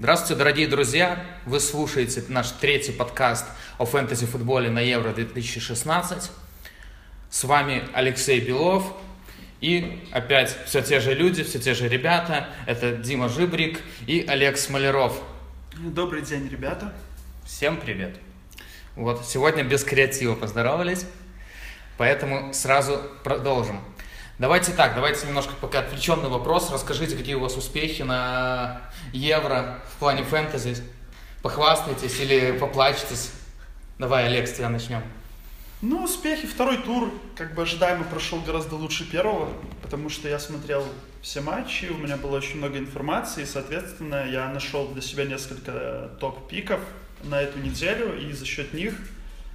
Здравствуйте, дорогие друзья! Вы слушаете наш третий подкаст о фэнтези-футболе на Евро 2016. С вами Алексей Белов и опять все те же люди, все те же ребята. Это Дима Жибрик и Олег Смоляров. Добрый день, ребята. Всем привет. Вот, сегодня без креатива поздоровались, поэтому сразу продолжим. Давайте так, давайте немножко пока отвлеченный вопрос. Расскажите, какие у вас успехи на Евро в плане фэнтези. Похвастайтесь или поплачетесь. Давай, Олег, с тебя начнем. Ну, успехи. Второй тур, как бы ожидаемо, прошел гораздо лучше первого, потому что я смотрел все матчи, у меня было очень много информации, и, соответственно, я нашел для себя несколько топ-пиков на эту неделю, и за счет них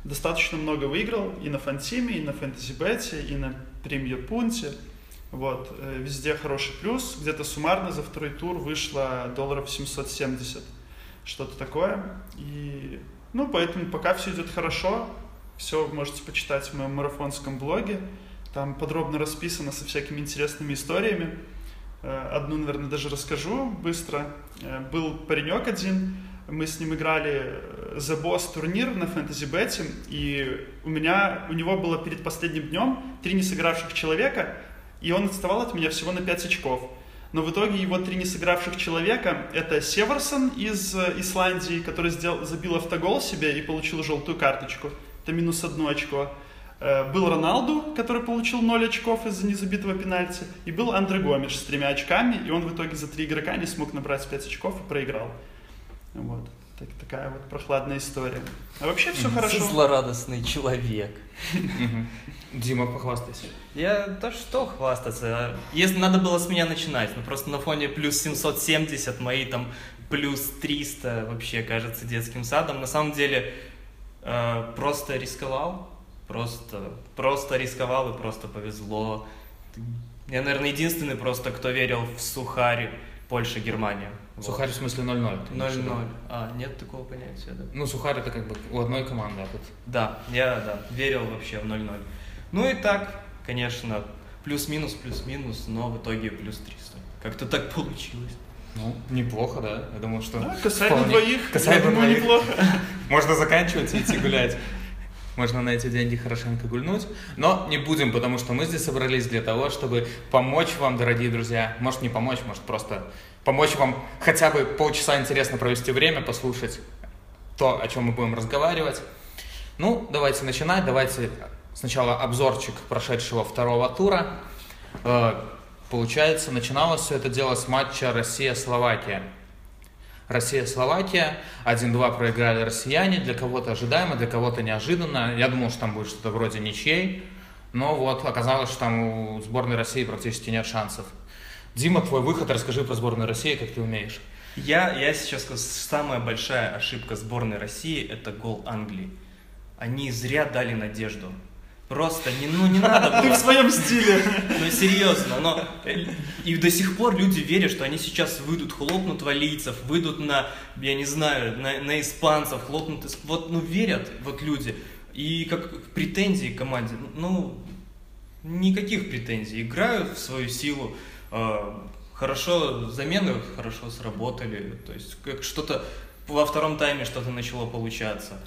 достаточно много выиграл и на фантиме, и на фэнтези-бете, и на премьер-пункте. Вот, э, везде хороший плюс. Где-то суммарно за второй тур вышло долларов 770, что-то такое. И, ну, поэтому пока все идет хорошо. Все можете почитать в моем марафонском блоге. Там подробно расписано со всякими интересными историями. Э, одну, наверное, даже расскажу быстро. Э, был паренек один, мы с ним играли The Boss турнир на Fantasy Bet, и у меня, у него было перед последним днем три несыгравших человека, и он отставал от меня всего на 5 очков. Но в итоге его три несыгравших человека — это Северсон из э, Исландии, который сделал, забил автогол себе и получил желтую карточку. Это минус одно очко. Э, был Роналду, который получил 0 очков из-за незабитого пенальти. И был Андре Гомеш с тремя очками, и он в итоге за три игрока не смог набрать 5 очков и проиграл. Вот. Так, такая вот прохладная история. А вообще все хорошо. Злорадостный человек. Дима, похвастайся. Я, да что хвастаться. Если надо было с меня начинать, ну просто на фоне плюс 770, мои там плюс 300 вообще кажется детским садом. На самом деле э, просто рисковал, просто, просто рисковал и просто повезло. Я, наверное, единственный просто, кто верил в Сухарь Польша-Германия. Сухарь в смысле 0-0. 0-0. А, нет такого понятия, да? Ну, Сухарь это как бы у одной команды, а тут... Да, я, да, верил вообще в 0-0. Ну и так, конечно, плюс-минус, плюс-минус, но в итоге плюс 300. Как-то так получилось. Ну, неплохо, да? Я думаю, что... Да, касаемо вполне... двоих, касаемо я думаю, двоих. неплохо. Можно заканчивать и идти гулять. Можно на эти деньги хорошенько гульнуть. Но не будем, потому что мы здесь собрались для того, чтобы помочь вам, дорогие друзья. Может, не помочь, может, просто помочь вам хотя бы полчаса интересно провести время, послушать то, о чем мы будем разговаривать. Ну, давайте начинать. Давайте сначала обзорчик прошедшего второго тура. Э, получается, начиналось все это дело с матча Россия-Словакия. Россия-Словакия, 1-2 проиграли россияне, для кого-то ожидаемо, для кого-то неожиданно. Я думал, что там будет что-то вроде ничьей, но вот оказалось, что там у сборной России практически нет шансов. Дима, твой выход, расскажи про сборную России, как ты умеешь. Я, я сейчас скажу, самая большая ошибка сборной России – это гол Англии. Они зря дали надежду. Просто не, ну, не надо было. Ты в своем стиле. Ну, серьезно, но и до сих пор люди верят, что они сейчас выйдут, хлопнут валийцев, выйдут на, я не знаю, на, на испанцев, хлопнут, вот, ну, верят вот люди. И как претензии к команде, ну, никаких претензий. Играют в свою силу, а, хорошо, замены хорошо сработали, то есть как что-то во втором тайме что-то начало получаться.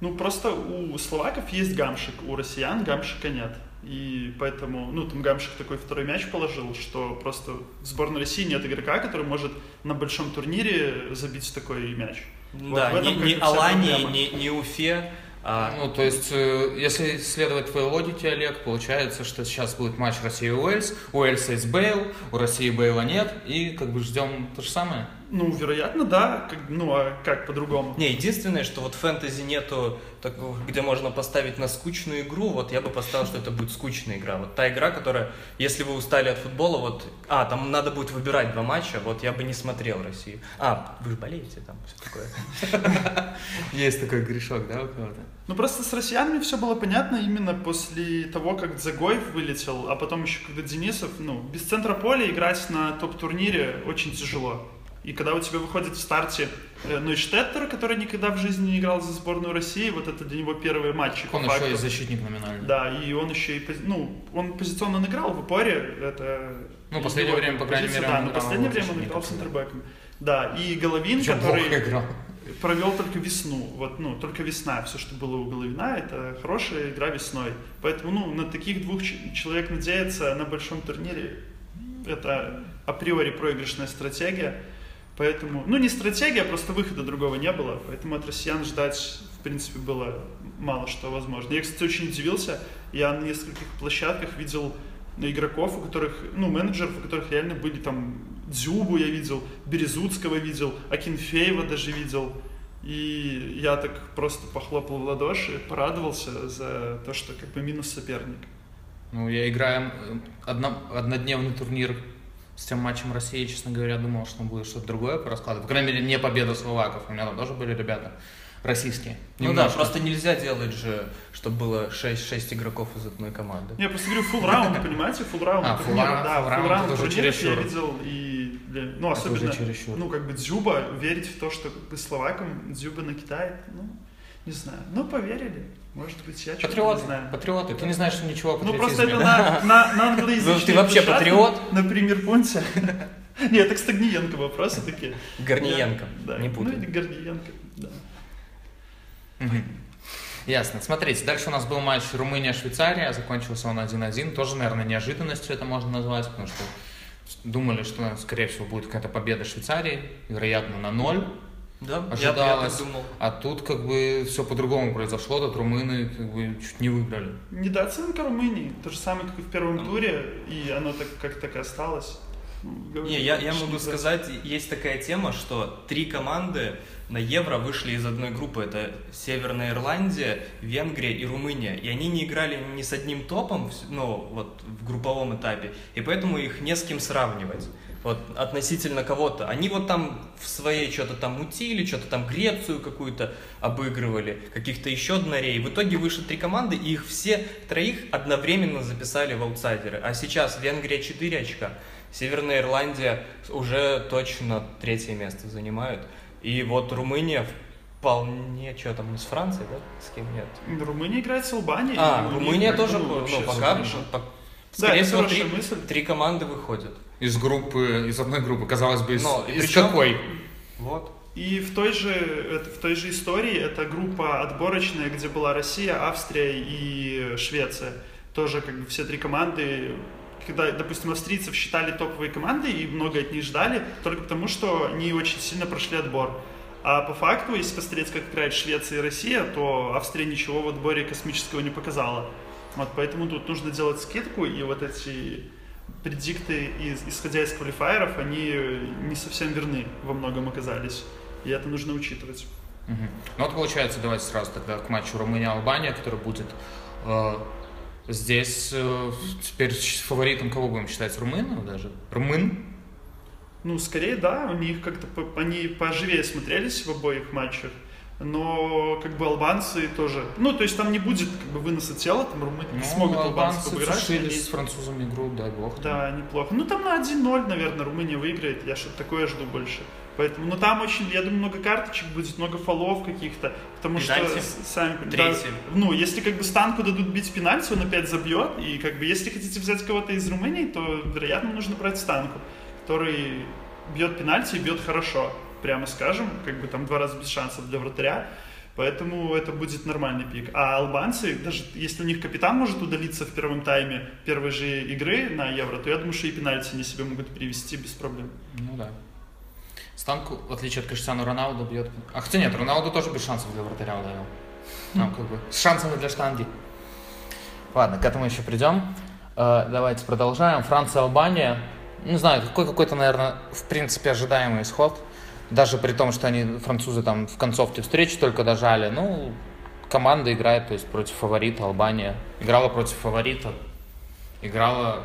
Ну, просто у словаков есть гамшик, у россиян гамшика нет. И поэтому, ну, там Гамшик такой второй мяч положил, что просто в сборной России нет игрока, который может на большом турнире забить такой мяч. Да, вот ни, ни Алании, ни, ни Уфе а, ну, то есть, э, если следовать твоей логике, Олег, получается, что сейчас будет матч Россия-Уэльс, у Уэльса есть Бейл, у России Бейла нет, и как бы ждем то же самое? Ну, вероятно, да. Как, ну, а как по-другому? Не, единственное, что вот фэнтези нету такого, где можно поставить на скучную игру, вот я бы поставил, что это будет скучная игра. Вот та игра, которая, если вы устали от футбола, вот, а, там надо будет выбирать два матча, вот я бы не смотрел Россию. А, вы же болеете там, все такое. Есть такой грешок, да, у кого-то? Ну, просто с россиянами все было понятно именно после того, как Загоев вылетел, а потом еще когда Денисов, ну, без центра поля играть на топ-турнире очень тяжело. И когда у тебя выходит в старте э, Нойштеттер, который никогда в жизни не играл за сборную России, вот это для него первые матчи. Он еще и защитник номинальный. Да, и он еще и, ну, он позиционно играл в упоре, это... Ну, последнее время, по крайней мере, Да, но в последнее время он играл центрбэком. Да, и Головин, Причем который играл. провел только весну. Вот, ну, только весна. Все, что было у Головина, это хорошая игра весной. Поэтому, ну, на таких двух человек надеяться на большом турнире, это априори проигрышная стратегия. Поэтому, ну, не стратегия, просто выхода другого не было. Поэтому от россиян ждать, в принципе, было мало что возможно. Я, кстати, очень удивился. Я на нескольких площадках видел игроков, у которых, ну, менеджеров, у которых реально были там Дзюбу я видел, Березуцкого видел, Акинфеева даже видел. И я так просто похлопал в ладоши, порадовался за то, что как бы минус соперник. Ну, я играю э, одно- однодневный турнир с тем матчем России, честно говоря, думал, что будет что-то другое по раскладу. По крайней мере, не победа словаков. У меня там тоже были ребята российские. Ну да, Немножко. просто нельзя делать же, чтобы было 6, 6 игроков из одной команды. Я просто говорю full раунд, понимаете, full раунд А, full round- да, round раунд это уже турниров я видел и, ну, особенно, ну, как бы Дзюба, верить в то, что как бы словакам Дзюба накидает, ну, не знаю, ну, поверили, может быть, я что-то не знаю. патриоты. Ты не знаешь ничего о Ну, просто патриотизме. это на, на, на англоязычной Ну, ты вообще патриот? На пример пункте. Нет, это к Стагниенко вопросы такие. Горниенко, Да, не Ну, путай. или Горниенко, да. Ясно. Смотрите, дальше у нас был матч Румыния-Швейцария, закончился он 1-1. Тоже, наверное, неожиданностью это можно назвать, потому что думали, что, скорее всего, будет какая-то победа Швейцарии, вероятно, на ноль. Да, я, я Ожидалось. так думал. А тут как бы все по-другому произошло, тут румыны как бы чуть не выиграли. Недооценка Румынии. То же самое, как и в первом Ну. туре, и оно так как так и осталось. Ну, говорю, Не, я, я могу недооценка. сказать, есть такая тема, что три команды на Евро вышли из одной группы. Это Северная Ирландия, Венгрия и Румыния. И они не играли ни с одним топом, ну, вот в групповом этапе. И поэтому их не с кем сравнивать. Вот относительно кого-то. Они вот там в своей что-то там мутили, что-то там Грецию какую-то обыгрывали, каких-то еще днорей. В итоге вышло три команды, и их все троих одновременно записали в аутсайдеры. А сейчас Венгрия 4 очка, Северная Ирландия уже точно третье место занимают. И вот Румыния вполне, что там, с Францией, да? С кем нет? Румыния играет с Албанией. А, Румыния тоже, ну, ну, пока, по- Да, скорее это всего, три, мысль. три команды выходят. Из группы, из одной группы, казалось бы, из, Но, из причем- какой? Вот. И в той же, в той же истории это группа отборочная, где была Россия, Австрия и Швеция. Тоже как бы все три команды, когда, допустим, австрийцев считали топовые команды и много от них ждали, только потому, что они очень сильно прошли отбор. А по факту, если посмотреть, как играет Швеция и Россия, то Австрия ничего в отборе космического не показала. Вот поэтому тут нужно делать скидку, и вот эти предикты, из- исходя из квалифайеров, они не совсем верны во многом оказались. И это нужно учитывать. Мгм. Ну вот получается, давайте сразу тогда к матчу Румыния-Албания, который будет э, здесь. э, теперь фаворитом кого будем считать? Румына даже? Румын? Ну, скорее, да, у них как-то по- они поживее смотрелись в обоих матчах. Но как бы албанцы тоже. Ну, то есть там не будет как бы выноса тела, там румыны не Ну, смогут албанцев албанцы обыграть. сушили они- с французами игру, дай бог. Да, неплохо. Ну, там на 1-0, наверное, Румыния выиграет. Я что-то такое жду больше. Поэтому, ну, там очень, я думаю, много карточек будет, много фолов каких-то. Потому Пенальти? что сами... да, ну, если как бы Станку дадут бить пенальти, он опять забьет. И как бы если хотите взять кого-то из Румынии, то, вероятно, нужно брать Станку, который бьет пенальти и бьет хорошо, прямо скажем. Как бы там два раза без шансов для вратаря. Поэтому это будет нормальный пик. А албанцы, даже если у них капитан может удалиться в первом тайме первой же игры на Евро, то я думаю, что и пенальти они себе могут перевести без проблем. Ну да. Станку, в отличие от Криштиану Роналду, бьет... А хотя нет, Роналду тоже без шансов для вратаря ударил. Там как бы с шансами для штанги. Ладно, к этому еще придем. Э, давайте продолжаем. Франция, Албания. Не знаю, какой какой-то, наверное, в принципе ожидаемый исход. Даже при том, что они, французы, там в концовке встречи только дожали. Ну, команда играет, то есть против фаворита Албания. Играла против фаворита. Играла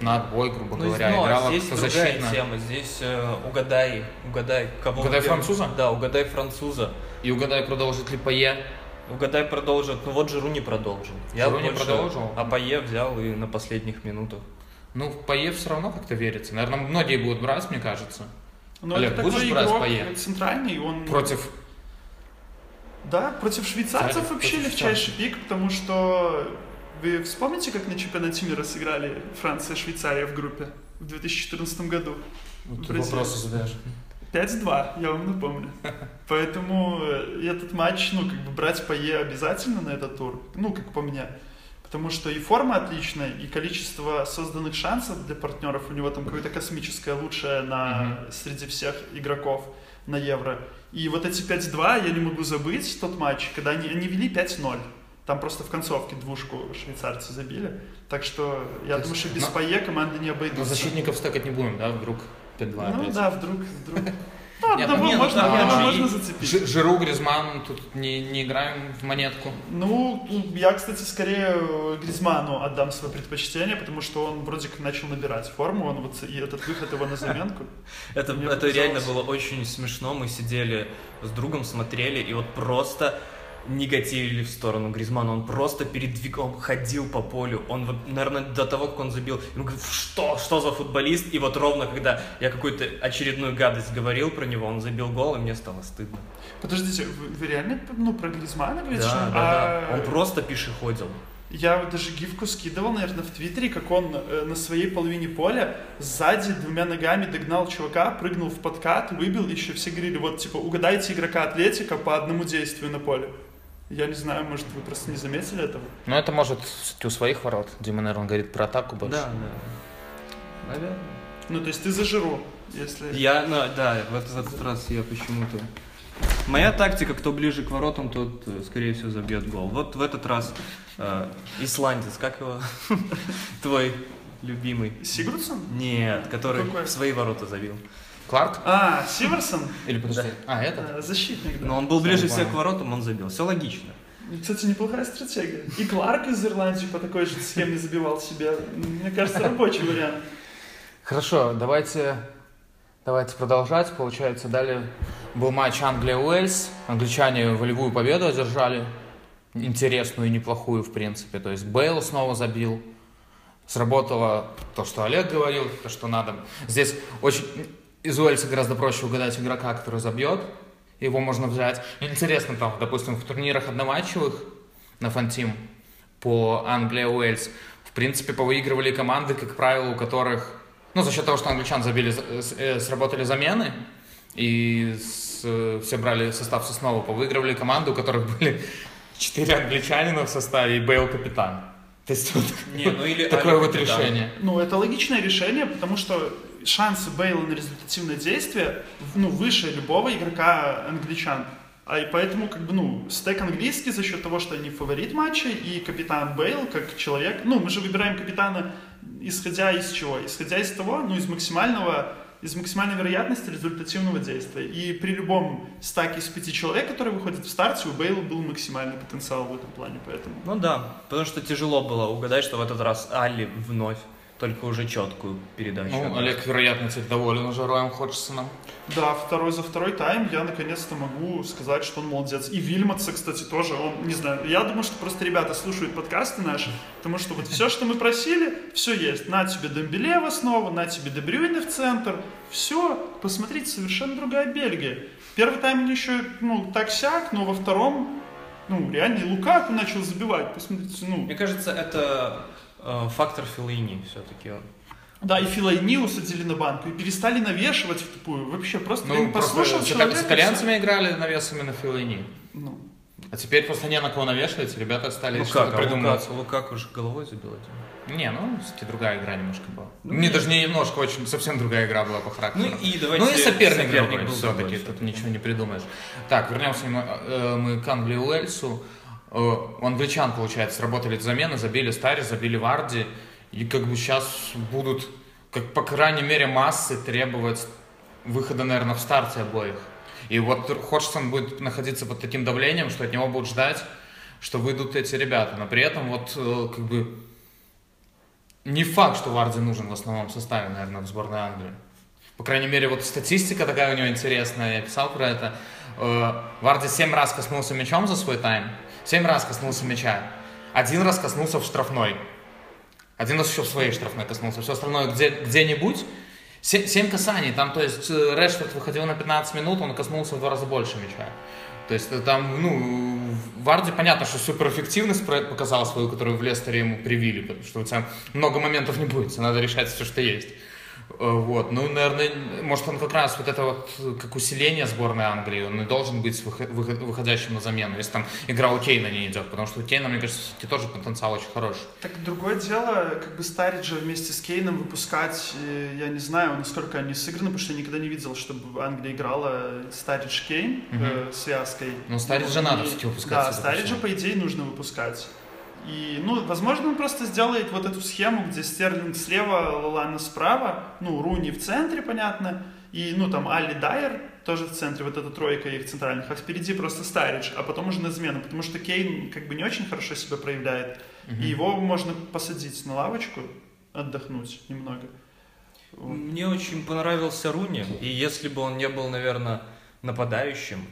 на отбой, грубо Ну, говоря. ну, а играла здесь другая защитно. тема. Здесь э, угадай, угадай, кого Угадай француза? Да, угадай француза. И угадай, продолжит ли Пае. Угадай продолжит. Ну вот Жиру не продолжил. Жиру не продолжил? Апае взял и на последних минутах. Ну, в Пае все равно как-то верится. Наверное, многие будут брать, мне кажется. Но Олег, это будешь такой брать игрок Пае? центральный, он... Против... Да, против швейцарцев Да, вообще против легчайший пик, потому что вы вспомните, как на чемпионате мира сыграли Франция и Швейцария в группе в 2014 году? В ты Бразилии. вопросы задаешь. 5-2, я вам напомню. Поэтому э, этот матч, ну, как бы брать по Е обязательно на этот тур, ну, как по мне. Потому что и форма отличная, и количество созданных шансов для партнеров у него там какое-то космическое лучшее на, среди всех игроков на Евро. И вот эти 5-2 я не могу забыть, тот матч, когда они, они вели 5-0. Там просто в концовке двушку швейцарцы забили. Так что я То думаю, что без но- ПАЕ команды не Но обойдутся. защитников стакать не будем, да, вдруг 5-2 Ну опять. да, вдруг, вдруг. Ну, Нет, одного не, ну можно, одного же можно зацепить. Жи- Жиру, Гризман, тут не, не играем в монетку. Ну, я, кстати, скорее э, Гризману отдам свое предпочтение, потому что он вроде как начал набирать форму, он вот и этот выход его на заменку. Это, это реально было очень смешно. Мы сидели с другом, смотрели, и вот просто негативили в сторону Гризмана. Он просто передвигал, он ходил по полю. Он, наверное, до того, как он забил, ему говорят, что, что за футболист? И вот ровно, когда я какую-то очередную гадость говорил про него, он забил гол, и мне стало стыдно. Подождите, вы, вы реально ну, про Гризмана говорите? Да, что- да, А, да. Он просто пешеходил. Я даже гифку скидывал, наверное, в Твиттере, как он э, на своей половине поля сзади двумя ногами догнал чувака, прыгнул в подкат, выбил, и еще все говорили, вот, типа, угадайте игрока Атлетика по одному действию на поле. Я не знаю, может, вы просто не заметили этого? Ну, это может у своих ворот. Дима, наверное, говорит про атаку больше. Да, да. Наверное. Ну, то есть ты за Жиру, если... Я, ну, да, в этот, в этот раз я почему-то... Моя тактика, кто ближе к воротам, тот, э, скорее всего, забьет гол. Вот в этот раз э, исландец, как его? Твой любимый. Сигурдсон? Нет, который Какой? свои ворота забил. Кларк? А, Сиверсон? Или подожди. А, это? Э, Защитник, да. Но он был ближе всех к воротам, он забил. Все логично. Кстати, неплохая стратегия. И Кларк из Ирландии по такой же схеме забивал себе. Мне кажется, рабочий вариант. Хорошо, давайте, давайте продолжать. Получается, далее был матч Англия-Уэльс. Англичане волевую победу одержали. Интересную и неплохую, в принципе. То есть Бейл снова забил. Сработало то, что Олег говорил, то, что надо. Здесь очень... Из Уэльса гораздо проще угадать игрока, который забьет. Его можно взять. Интересно, там, допустим, в турнирах одноматчевых на Фантим по Англия-Уэльс, в принципе, повыигрывали команды, как правило, у которых, ну, за счет того, что англичан забили, за- с- э, сработали замены, и с- все брали состав Соснова, повыигрывали команды, у которых были четыре англичанина в составе и Бейл капитан. То есть вот Не, ну или такое Али вот капитан. решение. Ну, это логичное решение, потому что шансы Бейла на результативное действие ну, выше любого игрока англичан. А и поэтому, как бы, ну, стек английский за счет того, что они фаворит матча, и капитан Бейл, как человек, ну, мы же выбираем капитана, исходя из чего? Исходя из того, ну, из максимального, из максимальной вероятности результативного действия. И при любом стаке из пяти человек, которые выходят в старте, у Бейла был максимальный потенциал в этом плане, поэтому... Ну да, потому что тяжело было угадать, что в этот раз Али вновь, только уже четкую передачу. Ну. Олег, вероятно, теперь доволен уже Роем Ходжсоном. Да, второй за второй тайм я наконец-то могу сказать, что он молодец. И Вильмотса, кстати, тоже, он, не знаю, я думаю, что просто ребята слушают подкасты наши, потому что вот все, что мы просили, все есть. На тебе Дембеле в основу, на тебе Дебрюйне в центр, все, посмотрите, совершенно другая Бельгия. Первый тайм мне еще, ну, так-сяк, но во втором, ну, реально, Лукаку начал забивать, посмотрите, ну, Мне кажется, это фактор Филини все-таки. да, и Филайни усадили на банку, и перестали навешивать в тупую, вообще, просто Ну, просто послушал с, человека, с итальянцами играли навесами на Филини. Ну, А теперь просто не на кого навешивать, ребята стали Ну что-то как, а придумывать. Лукаку, Лукаку же головой забил один. Не, ну, все-таки другая игра немножко была. Ну, не, нет. даже не немножко, очень, совсем другая игра была по Ну характеру. и давайте... Ну и соперник, другой, был все-таки, другой, тут ничего не придумаешь. Так, вернемся мы, э, мы к Англии Уэльсу. Э, У англичан, получается, сработали замены, забили Стари, забили Варди. И как бы сейчас будут, как по крайней мере, массы требовать выхода, наверное, в старте обоих. И вот Ходжсон будет находиться под таким давлением, что от него будут ждать, что выйдут эти ребята. Но при этом вот э, как бы не факт, что Варди нужен в основном составе, наверное, в сборной Англии. По крайней мере, вот статистика такая у него интересная, я писал про это. Э, Варди 7 раз коснулся мячом за свой тайм, 7 раз коснулся мяча, один раз коснулся в штрафной. Один раз еще в своей штрафной коснулся, все остальное где, где-нибудь. 7 касаний, там, то есть, э, Решфорд выходил на 15 минут, он коснулся в два раза больше мяча. То есть, э, там, ну, Варди, понятно, что суперэффективность показал свою, которую в Лестере ему привили, потому что у тебя много моментов не будет, надо решать все, что есть. Э, Вот, ну, наверное, может, он как раз вот это вот, как усиление сборной Англии, он и должен быть выход- выход- выходящим на замену, если там игра у Кейна не идет, потому что у Кейна, мне кажется, все-таки тоже потенциал очень хороший. Так другое дело, как бы Стариджа вместе с Кейном выпускать, э, я не знаю, насколько они сыграны, потому что я никогда не видел, чтобы Англия играла Старидж Кейн э, связкой. Ну, Стариджа И- надо всё-таки выпускать, Да, Стариджа, по идее, нужно выпускать. И, ну, возможно, он просто сделает вот эту схему, где Стерлинг слева, Лалана справа, ну, Руни в центре, понятно, и, ну, там, Али Дайер тоже в центре, вот эта тройка их центральных, а впереди просто Старидж, а потом уже на замену, потому что Кейн как бы не очень хорошо себя проявляет, и его можно посадить на лавочку, отдохнуть немного. Мне очень понравился Руни, и если бы он не был, наверное, нападающим,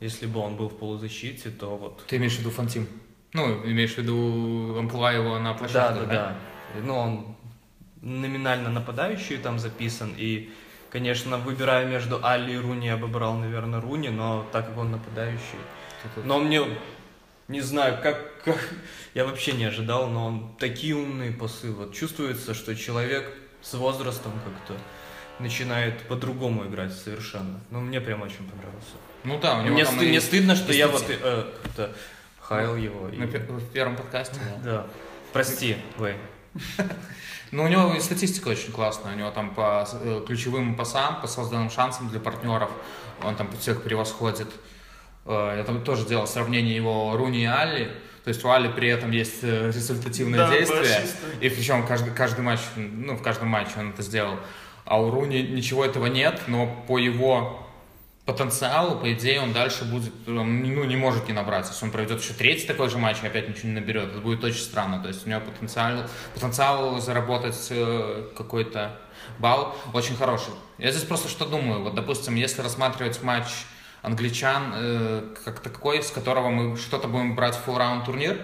если бы он был в полузащите, то вот... Ты имеешь в виду Фантим? Ну, имеешь в виду амплуа его на Да, площадке, да, да. Ну, он номинально нападающий там записан, и, конечно, выбирая между Али и Руни, я бы брал, наверное, Руни, но так как он нападающий... Но мне, не знаю, как, как... Я вообще не ожидал, но он такие умные пасы. Вот чувствуется, что человек с возрастом как-то начинает по-другому играть совершенно. Ну, мне прям очень понравился. Ну да, у него Мне, там сты- и- мне стыдно, что я вот э, как-то хаял его. и- на в первом подкасте, да. Да. Прости, Вэй. Ну, у него и статистика очень классная. У него там по э, ключевым пасам, по созданным шансам для партнеров, он там всех превосходит. Э, Я там тоже делал сравнение его Руни и Алли. То есть у Али при этом есть э, результативное Да, действие. басиста. И причем каждый, каждый матч, ну, в каждом матче он это сделал. А у Руни ничего этого нет, но по его потенциалу, по идее, он дальше будет, он, ну, не может не набрать. Если он проведет еще третий такой же матч и опять ничего не наберет, это будет очень странно. То есть у него потенциал, потенциал заработать э, какой-то балл очень хороший. Я здесь просто что думаю. Вот, допустим, если рассматривать матч англичан э, как такой, с которого мы что-то будем брать в full раунд турнир,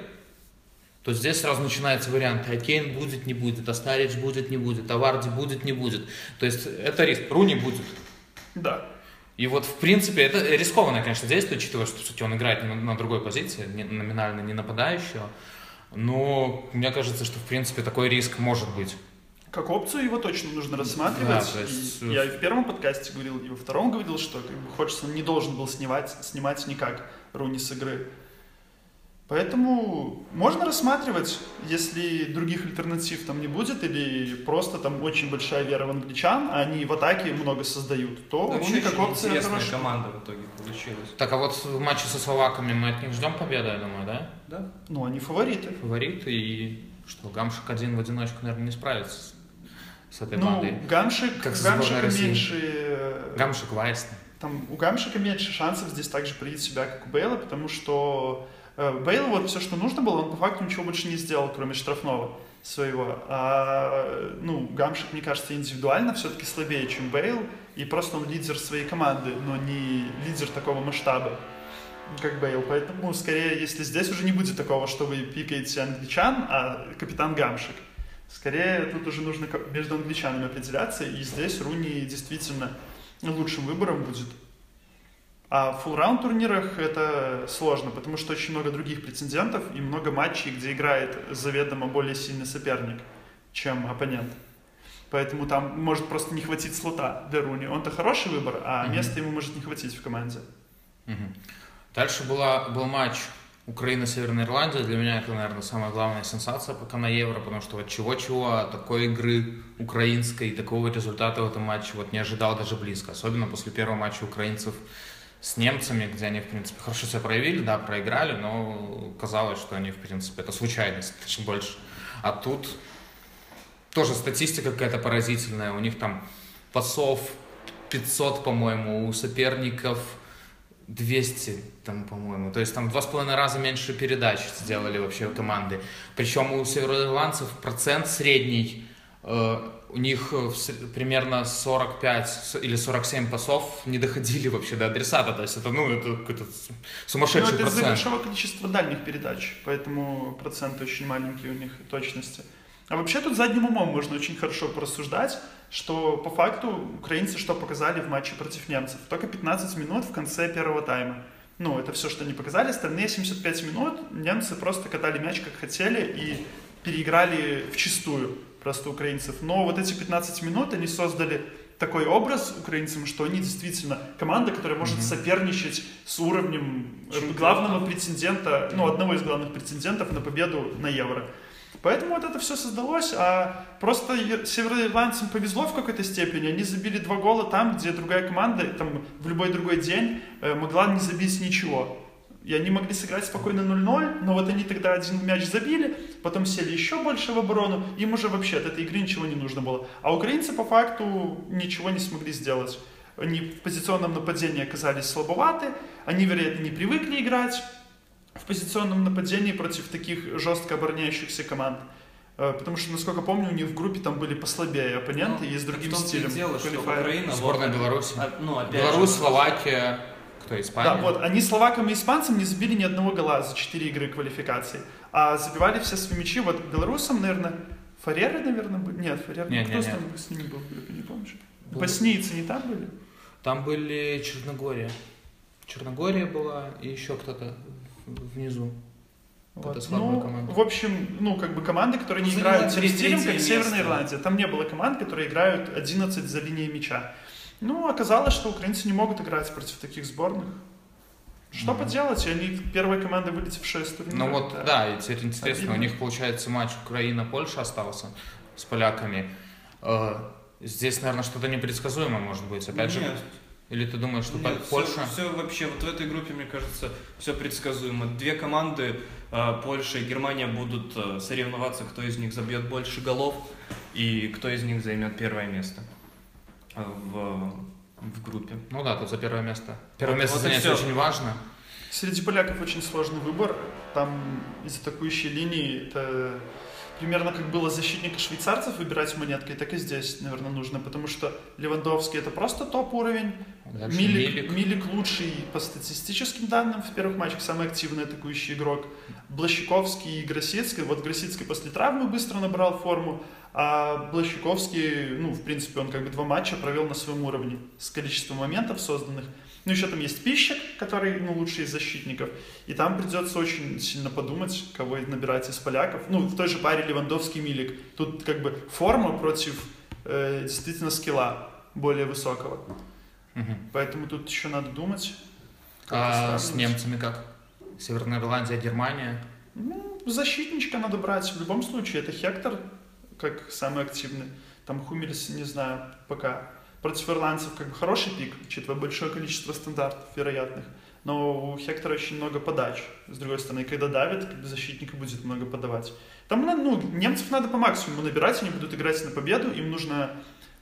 то здесь сразу начинаются варианты. А Кейн будет, не будет, а будет, не будет, а будет, не будет. То есть это риск. Руни будет. Да. И вот, в принципе, это рискованное, конечно, действие, учитывая, что, кстати, он играет на, на другой позиции, не- номинально не нападающего. Но мне кажется, что, в принципе, такой риск может быть. Как опцию его точно нужно рассматривать. Да, есть, И я и в первом подкасте говорил, и во втором говорил, что как бы, Ходжсон не должен был снимать, снимать никак Руни с игры. Поэтому можно рассматривать, если других альтернатив там не будет, или просто там очень большая вера в англичан, а они в атаке много создают, то Руни как опция интересная хорошая. команда в итоге получилась. Так, а вот в матче со словаками мы от них ждем победы, я думаю, да? Да? Ну, они фавориты. Фаворит, и что, Гамшик один в одиночку, наверное, не справится с, с этой Ну, бандой. Гамшик, Как Гамшика России. меньше... э, Гамшик, Вайсна. Там у Гамшика меньше шансов здесь также проявить себя, как у Бейла, потому что э, Бейл вот все, что нужно было, он по факту ничего больше не сделал, кроме штрафного своего. А, ну, Гамшик, мне кажется, индивидуально все-таки слабее, чем Бейл, и просто он лидер своей команды, но не лидер такого масштаба, как Бейл. Поэтому, скорее, если здесь уже не будет такого, что вы пикаете англичан, а капитан Гамшик, скорее тут уже нужно между англичанами определяться, и здесь Руни действительно лучшим выбором будет. А в full раунд турнирах это сложно, потому что очень много других претендентов и много матчей, где играет заведомо более сильный соперник, чем оппонент. Поэтому там может просто не хватить слота для Руни. Он-то хороший выбор, а Мгм. места ему может не хватить в команде. Мгм. Дальше была, был матч Украина-Северная Ирландия. Для меня это, наверное, самая главная сенсация пока на Евро, потому что вот чего-чего, а такой игры украинской, такого результата в этом матче вот не ожидал даже близко. Особенно после первого матча украинцев с немцами, где они, в принципе, хорошо себя проявили, да, проиграли, но казалось, что они, в принципе, это случайность даже больше. А тут тоже статистика какая-то поразительная. У них там пасов 500, по-моему, у соперников 200, там, по-моему. То есть там два с половиной раза меньше передач сделали вообще команды. Причем у североирландцев процент средний, э, у них э, примерно 45 с- или 47 пасов не доходили вообще до адресата. То есть это, ну, это какой-то с- Ну, сумасшедший это из-за большого количества дальних передач, поэтому процент очень маленький у них точности. А вообще тут задним умом можно очень хорошо порассуждать, что по факту украинцы что показали в матче против немцев? Только 15 минут в конце первого тайма. Ну, это все, что они показали. Остальные 75 минут немцы просто катали мяч как хотели и переиграли в чистую. Просто украинцев. Но вот эти 15 минут они создали такой образ украинцам, что они действительно команда, которая может Мгм. соперничать с уровнем э, Чемпиона. главного претендента, ну, одного из главных претендентов на победу на Евро. Поэтому вот это все создалось, а просто североирландцам повезло в какой-то степени. Они забили два гола там, где другая команда там, в любой другой день э, могла не забить ничего. И они могли сыграть спокойно 0-0, но вот они тогда один мяч забили, потом сели еще больше в оборону, им уже вообще от этой игры ничего не нужно было. А украинцы по факту ничего не смогли сделать. Они в позиционном нападении оказались слабоваты, они, вероятно, не привыкли играть в позиционном нападении против таких жестко обороняющихся команд. Э, Потому что, насколько помню, у них в группе там были послабее оппоненты и с другим Ну, в стилем. дело, что. Украина... вот, Сборная Беларуси. а, Ну, опять Беларусь, же, Словакия, кто, Испания? Да, вот, они словакам и испанцам не забили ни одного гола за 4 игры квалификации. А забивали все свои мячи. Вот белорусам, наверное, Фареры, наверное, были. Нет, Фареры, Не, кто не, с не. ними с ними был не помнишь? Был. Боснийцы не там были? Там были Черногория. Черногория была и еще кто-то внизу. Вот. Ну, команда. в общем, ну, как бы команды, которые Ну, не играют тем стилем, как место. Северная Ирландия. Там не было команд, которые играют 11 за линией мяча. Ну, оказалось, что украинцы не могут играть против таких сборных. Что Мгм. поделать? И они первая команда, вылетевшая из турнира. Ну вот, да, и теперь интересно, у Обидно. них получается матч Украина-Польша остался с поляками. Э, Здесь, наверное, что-то непредсказуемое может быть. Опять же, Нет, или ты думаешь, что нет, Польша... Все, вообще, вот в этой группе, мне кажется, все предсказуемо. Две команды, э, Польша и Германия, будут э, соревноваться, кто из них забьет больше голов и кто из них займет первое место в, в группе. Ну да, тут за первое место. Первое Вот- место вот занять очень важно. Среди поляков очень сложный выбор. Там из атакующей линии это примерно как было защитника швейцарцев выбирать монеткой, так и здесь, наверное, нужно, потому что Левандовский это просто топ-уровень, Милик, Милик. Милик лучший по статистическим данным в первых матчах, самый активный атакующий игрок. Блащиковский и Гросицкий. Вот Гросицкий после травмы быстро набрал форму, а Блащиковский, ну, в принципе, он как бы два матча провел на своем уровне с количеством моментов созданных. Ну, еще там есть Пищик, который, ну, лучший из защитников. И там придется очень сильно подумать, кого набирать из поляков. Ну, в той же паре Левандовский-Милик. Тут как бы форма против э, действительно скилла более высокого. Мгм. Поэтому тут еще надо думать. А с немцами как? Северная Ирландия, Германия. Ну, защитничка надо брать. В любом случае, это Хектор, как самый активный. Там Хумельс, не знаю, пока. Против ирландцев как бы хороший пик, учитывая большое количество стандартов вероятных. Но у Хектора очень много подач. С другой стороны, когда давит, как бы защитник будет много подавать. Там, ну, немцев надо по максимуму набирать, они будут играть на победу, им нужно...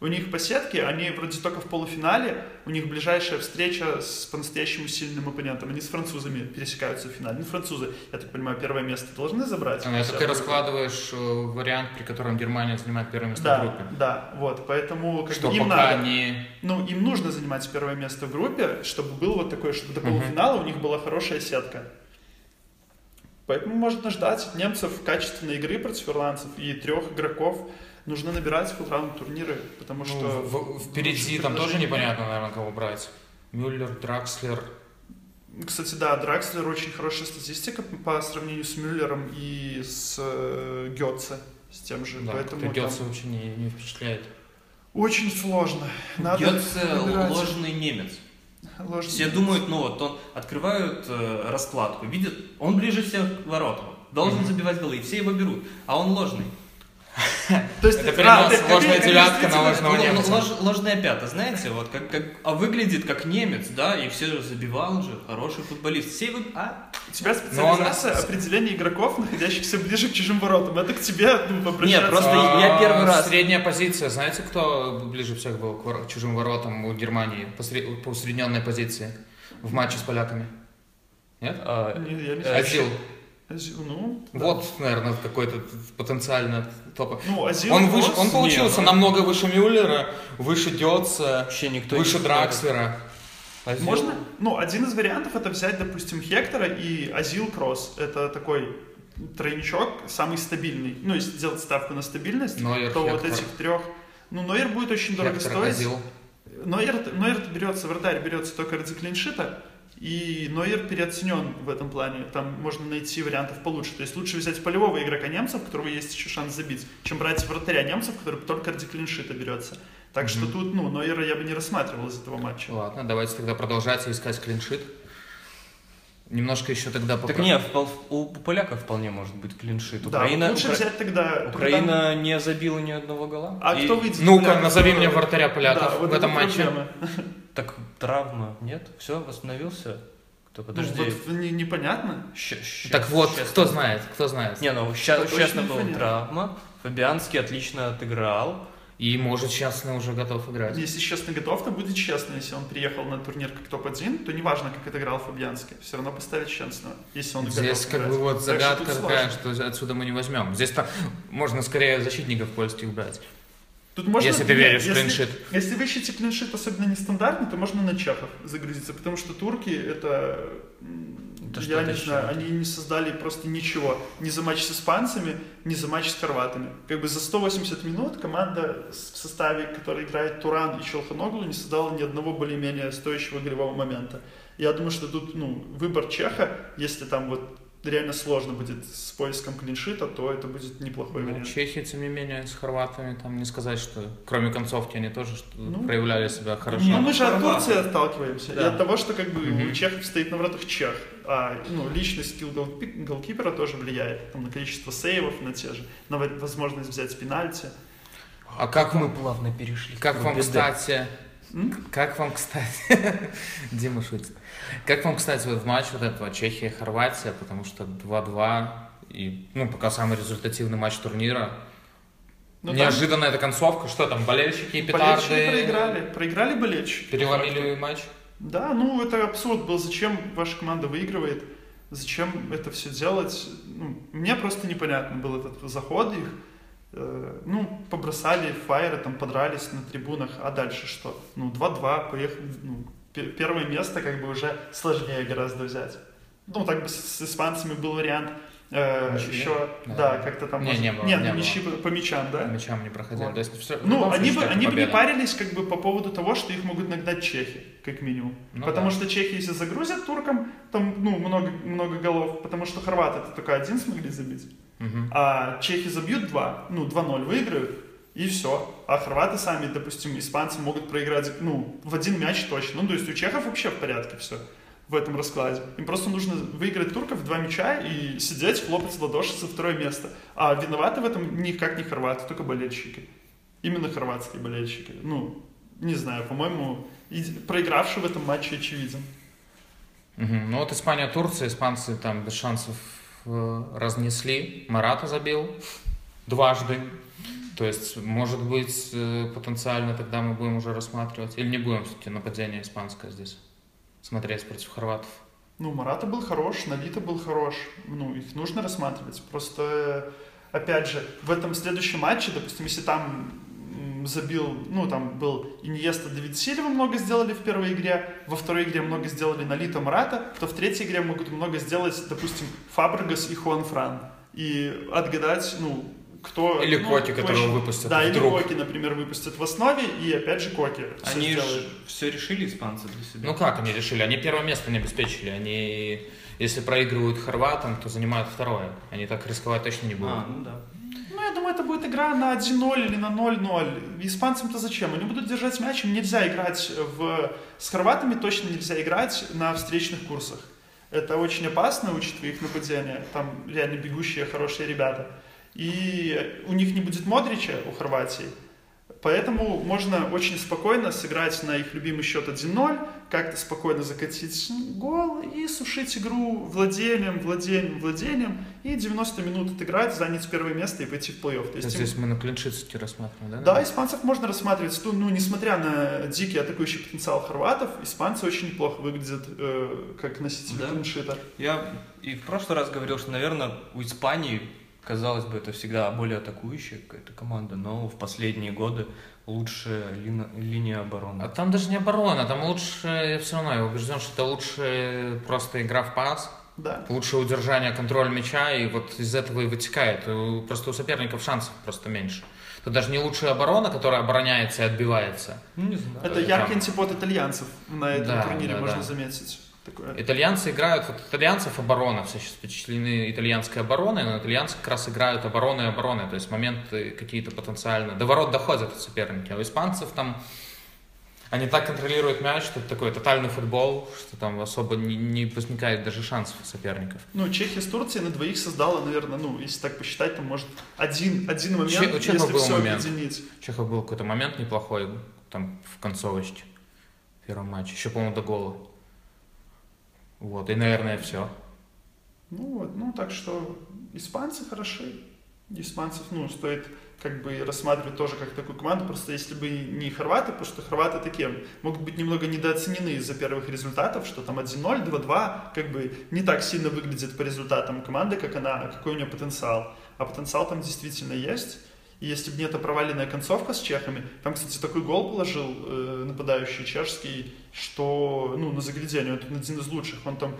У них по сетке, они вроде только в полуфинале, у них ближайшая встреча с по-настоящему сильным оппонентом. Они с французами пересекаются в финале. Ну, французы, я так понимаю, первое место должны забрать. А, Это ты раскладываешь э, вариант, при котором Германия занимает первое место в Да, группе. да, вот, поэтому как Что бы им пока надо, не... ну, им нужно занимать первое место в группе, чтобы было вот такое, чтобы до полуфинала у них была хорошая сетка. Поэтому можно ждать от немцев качественной игры против ирландцев и трех игроков нужно набирать в раунд турниры, потому Ну, что в- впереди лучшие там тоже непонятно, наверное, кого брать. Мюллер, Дракслер. Кстати, да, Дракслер очень хорошая статистика по сравнению с Мюллером и с э, Гетце, с тем же. Да, Поэтому как-то там Гетце вообще не, не впечатляет. очень сложно. Надо Гетце ложный немец. Ложный. Все думают, ну вот, он открывают э, раскладку, видят, он ближе всех к воротам, должен забивать голы, и все его берут, а он ложный. То есть, Это а, перенос ты- как- ложная девятка на ложного немца. лож- ложная пята, знаете, вот как, как, а выглядит как немец, да, и все же забивал же, хороший футболист. Все его, а, У тебя Но он- специализация определение игроков, находящихся ближе к чужим воротам. Это к тебе ну, обращаться. Нет, просто А, я первый раз- Средняя позиция. Знаете, кто ближе всех был к чужим воротам у Германии по, сре- по усредненной позиции в матче с поляками? Нет? Не, я не Э, знаю. Азил. Ну, да. Вот, наверное, какой-то потенциально топ. Ну, Азил Он, выше, он не, получился ну- намного выше Мюллера, выше Дёца, вообще никто выше не Дракслера. Азил. Можно? Ну, один из вариантов это взять, допустим, Хектора и Азил Кросс. Это такой тройничок, самый стабильный. Ну, если делать ставку на стабильность, Нойер, то вот Хектор. этих трех... Ну, Нойер будет очень дорого Хектор, стоить. Азил. Нойер, Нойер берется, вратарь берется только ради клиншита, И Нойер переоценен в этом плане. Там можно найти вариантов получше. То есть лучше взять полевого игрока немцев, у которого есть еще шанс забить, чем брать вратаря немцев, который только ради клиншита берется. Так что тут, ну, Нойера я бы не рассматривал из этого матча. Ладно, давайте тогда продолжать искать клиншит. Немножко еще тогда... Так попро- не, впол- у поляков вполне может быть клиншит. Да, Украина, лучше Укра- взять тогда... Украина не забила ни одного гола. А И- кто выйдет? Ну-ка, назови мне вратаря Да, поляков вот в этом это матче. проблема. Так травма, нет? Все, восстановился? Кто, подожди. Ну, вот не- непонятно. Ща- щас- Так вот, щас- кто знает, кто знает. Не, ну сейчас точно была травма. Фабианский отлично отыграл. И может сейчас уже готов играть. Если честно готов, то будет честно. Если он приехал на турнир как топ-1, то неважно, как отыграл Фабианский. Все равно поставить честного, если он Здесь готов как играть. бы вот загадка такая, что отсюда мы не возьмем. Здесь-то можно скорее защитников польских брать. Тут можно, Если ты веришь в если- клиншит. Если вы ищете клиншит особенно нестандартный, то можно на чехов загрузиться, потому что турки это, Это я не знаю, они не создали просто ничего. Ни за матч с испанцами, ни за матч с хорватами. Как бы за 180 минут команда в составе, которой играет Туран и Челханоглу, не создала ни одного более-менее стоящего игрового момента. Я думаю, что тут ну, выбор Чеха, если там вот реально сложно будет с поиском клиншита, то это будет неплохой Ну, вариант. Чехи, тем не менее, с хорватами, там не сказать, что кроме концовки они тоже что- Ну, проявляли себя хорошо. Ну, мы же от. Турции отталкиваемся. Да. И от того, что как бы Мгм. у чехов стоит на воротах чех. А ну, личность скилл голки- голкипера тоже влияет. Там, на количество сейвов, на те же, на во- возможность взять пенальти. А как мы, плавно перешли. как вам, кстати, М? Как вам, кстати, Дима шутит. Как вам, кстати, вот матч вот этого Чехия-Хорватия, потому что 2-2 и, ну, пока самый результативный матч турнира. Ну, там Неожиданная эта концовка, что там, болельщики и петарды болельщики проиграли. Проиграли болельщики. переломили матч? Да, ну это абсурд был. Зачем ваша команда выигрывает? Зачем это все делать? Ну, мне просто непонятно был этот заход их. Э, Ну, побросали фаеры, там подрались на трибунах, а дальше что? Ну, 2-2, поехали. Ну, пе- первое место как бы уже сложнее гораздо взять. Ну, так бы с, с испанцами был вариант э, Ничья? еще, Да. да, как-то там... Не, может- не было, Нет, не ну, было. мячи по, по мячам, да? Мячам не проходили. Вот. То есть всё- в Ну, они бы, случае, это они бы не победа. парились как бы по поводу того, что их могут нагнать чехи, как минимум. Ну потому да. что чехи, если загрузят туркам, там, ну, много, много голов, потому что хорваты это только один смогли забить. А чехи забьют два, ну, 2-0 выиграют, и все. А хорваты сами, допустим, испанцы могут проиграть, ну, в один мяч точно. Ну, то есть у чехов вообще в порядке все в этом раскладе. Им просто нужно выиграть турков в два мяча и сидеть, хлопать в ладоши за второе место. А виноваты в этом никак не хорваты, только болельщики. Именно хорватские болельщики. Ну, не знаю, по-моему, проигравший в этом матче очевиден. Мгм. Ну вот Испания-Турция, испанцы там без шансов разнесли. Марата забил дважды. То есть, может быть, э, потенциально тогда мы будем уже рассматривать, или не будем все-таки нападение испанское здесь смотреть против хорватов. Ну, Марата был хорош, Навита был хорош. Ну, их нужно рассматривать. Просто, э, опять же, в этом следующем матче, допустим, если там забил, ну, там был Иньеста, Давид Сильва много сделали в первой игре, во второй игре много сделали Налита Марата, то в третьей игре могут много сделать, допустим, Фабрегас и Хуан Фран. И отгадать, ну, кто... Или ну, Коки, кто которого выпустят Да, или вдруг. Коки, например, выпустят в основе, и опять же Коки Они сделают. все решили, испанцы, для себя. Ну как они решили? Они первое место не обеспечили. Они, если проигрывают хорватам, то занимают второе. Они так рисковать точно не будут. А, ну да. Это будет игра на 1-0 или на 0-0. Испанцам-то зачем? Они будут держать мяч, им нельзя играть в... С хорватами точно нельзя играть на встречных курсах. Это очень опасно, учитывая их нападение. Там реально бегущие хорошие ребята. И у них не будет Модрича, у Хорватии. Поэтому можно очень спокойно сыграть на их любимый счет 1-0, как-то спокойно закатить гол и сушить игру владением, владением, владением, и 90 минут отыграть, занять первое место и пойти в плей-офф. То То есть есть им- здесь мы на клиншит все-таки рассматриваем, да? да, испанцев можно рассматривать, ну, ну, несмотря на дикий атакующий потенциал хорватов, испанцы очень неплохо выглядят э, как носители Да. клиншита. Я и в прошлый раз говорил, что, наверное, у Испании, казалось бы, это всегда более атакующая какая-то команда, но в последние годы лучшая лина- линия обороны. А там даже не оборона, там лучше, я все равно я убежден, что это лучше просто игра в пас, Да. лучше удержание, контроль мяча, и вот из этого и вытекает. Просто у соперников шансов просто меньше. Это даже не лучшая оборона, которая обороняется и отбивается. Ну, не знаю. Это яркий антипод итальянцев на этом Да, турнире, да, можно да. заметить. Такое. Итальянцы играют, вот итальянцев оборона, все сейчас впечатлены итальянской обороной, но итальянцы как раз играют обороны и обороны, то есть моменты какие-то потенциально, до ворот доходят соперники, а у испанцев там они так контролируют мяч, что это такой тотальный футбол, что там особо не, не возникает даже шансов у соперников. Ну, Чехия с Турцией на двоих создала, наверное, ну, если так посчитать, то может один, один момент, Че- у Чехов если был все момент. объединить. Чехов был какой-то момент неплохой, там в концовочке, в первом матче, еще, по-моему, до гола. Вот, и, наверное, все. Ну вот, ну так что испанцы хороши. Испанцев, ну, стоит как бы рассматривать тоже как такую команду, просто если бы не хорваты, потому что хорваты такие могут быть немного недооценены из-за первых результатов, что там 1-0, 2-2, как бы не так сильно выглядит по результатам команды, как она, какой у нее потенциал. А потенциал там действительно есть. Если бы не эта проваленная концовка с чехами, там, кстати, такой гол положил э, нападающий чешский, что, ну, на заглядение, он один из лучших, он там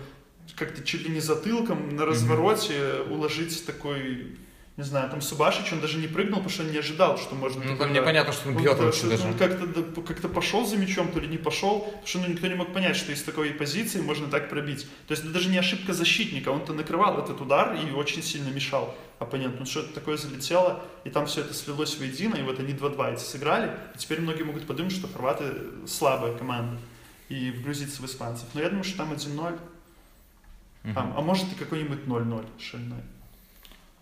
как-то чуть ли не затылком на развороте уложить такой, не знаю, там Субашич, он даже не прыгнул, потому что он не ожидал, что можно... Ну, там непонятно, что он Он, бьет да, вообще что даже. он как-то, как-то пошел за мячом, то ли не пошел, потому что ну, никто не мог понять, что из такой позиции можно так пробить. То есть это даже не ошибка защитника, он-то накрывал этот удар и очень сильно мешал оппоненту. Ну что-то такое залетело, и там все это слилось воедино, и вот они 2-2 эти сыграли. И теперь многие могут подумать, что хорваты слабая команда и вгрузиться в испанцев. Но я думаю, что там 1-0, Мгм. а, а может и какой-нибудь 0-0 шальной.